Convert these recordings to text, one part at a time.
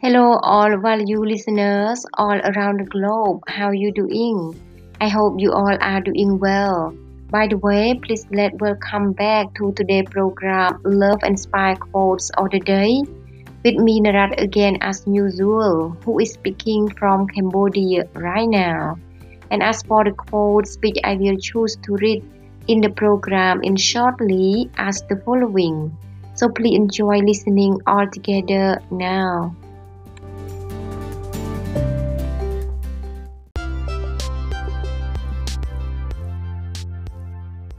Hello, all value listeners all around the globe. How you doing? I hope you all are doing well. By the way, please let welcome back to today's program Love and Inspire Quotes of the Day. With me Narat again as usual, who is speaking from Cambodia right now. And as for the quotes which I will choose to read in the program in shortly as the following. So please enjoy listening all together now.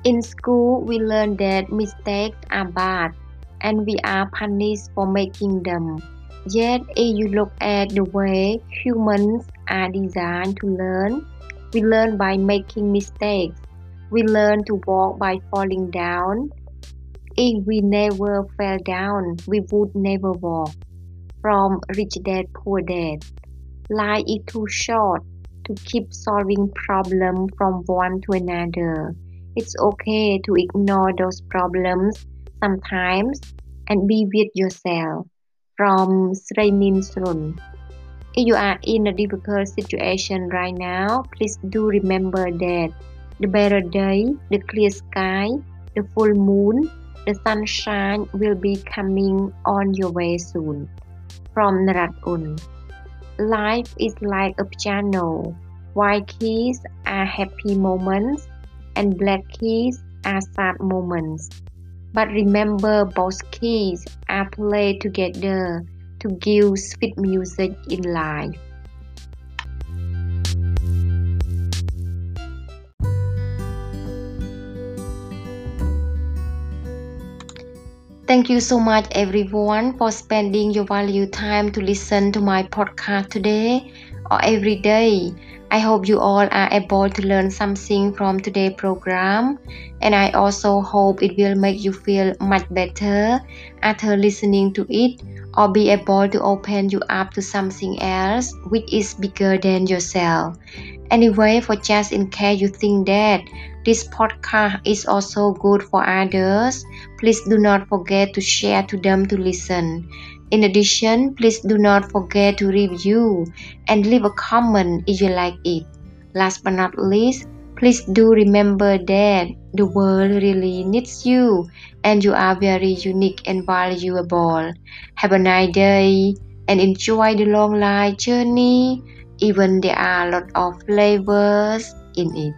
In school, we learn that mistakes are bad and we are punished for making them. Yet, if you look at the way humans are designed to learn, we learn by making mistakes. We learn to walk by falling down. If we never fell down, we would never walk. From Rich Dad Poor Dad. Life is too short to keep solving problems from one to another. It's okay to ignore those problems sometimes and be with yourself. From Sraimin Srun. If you are in a difficult situation right now, please do remember that the better day, the clear sky, the full moon, the sunshine will be coming on your way soon. From Narat Un. Life is like a piano. White keys are happy moments and black keys are sad moments. But remember both keys are played together to give sweet music in life. Thank you so much everyone for spending your valuable time to listen to my podcast today or every day. I hope you all are able to learn something from today's program, and I also hope it will make you feel much better after listening to it or be able to open you up to something else which is bigger than yourself. Anyway, for just in case you think that this podcast is also good for others, please do not forget to share to them to listen. In addition, please do not forget to review and leave a comment if you like it. Last but not least, please do remember that the world really needs you and you are very unique and valuable. Have a nice day and enjoy the long life journey, even there are a lot of flavors in it.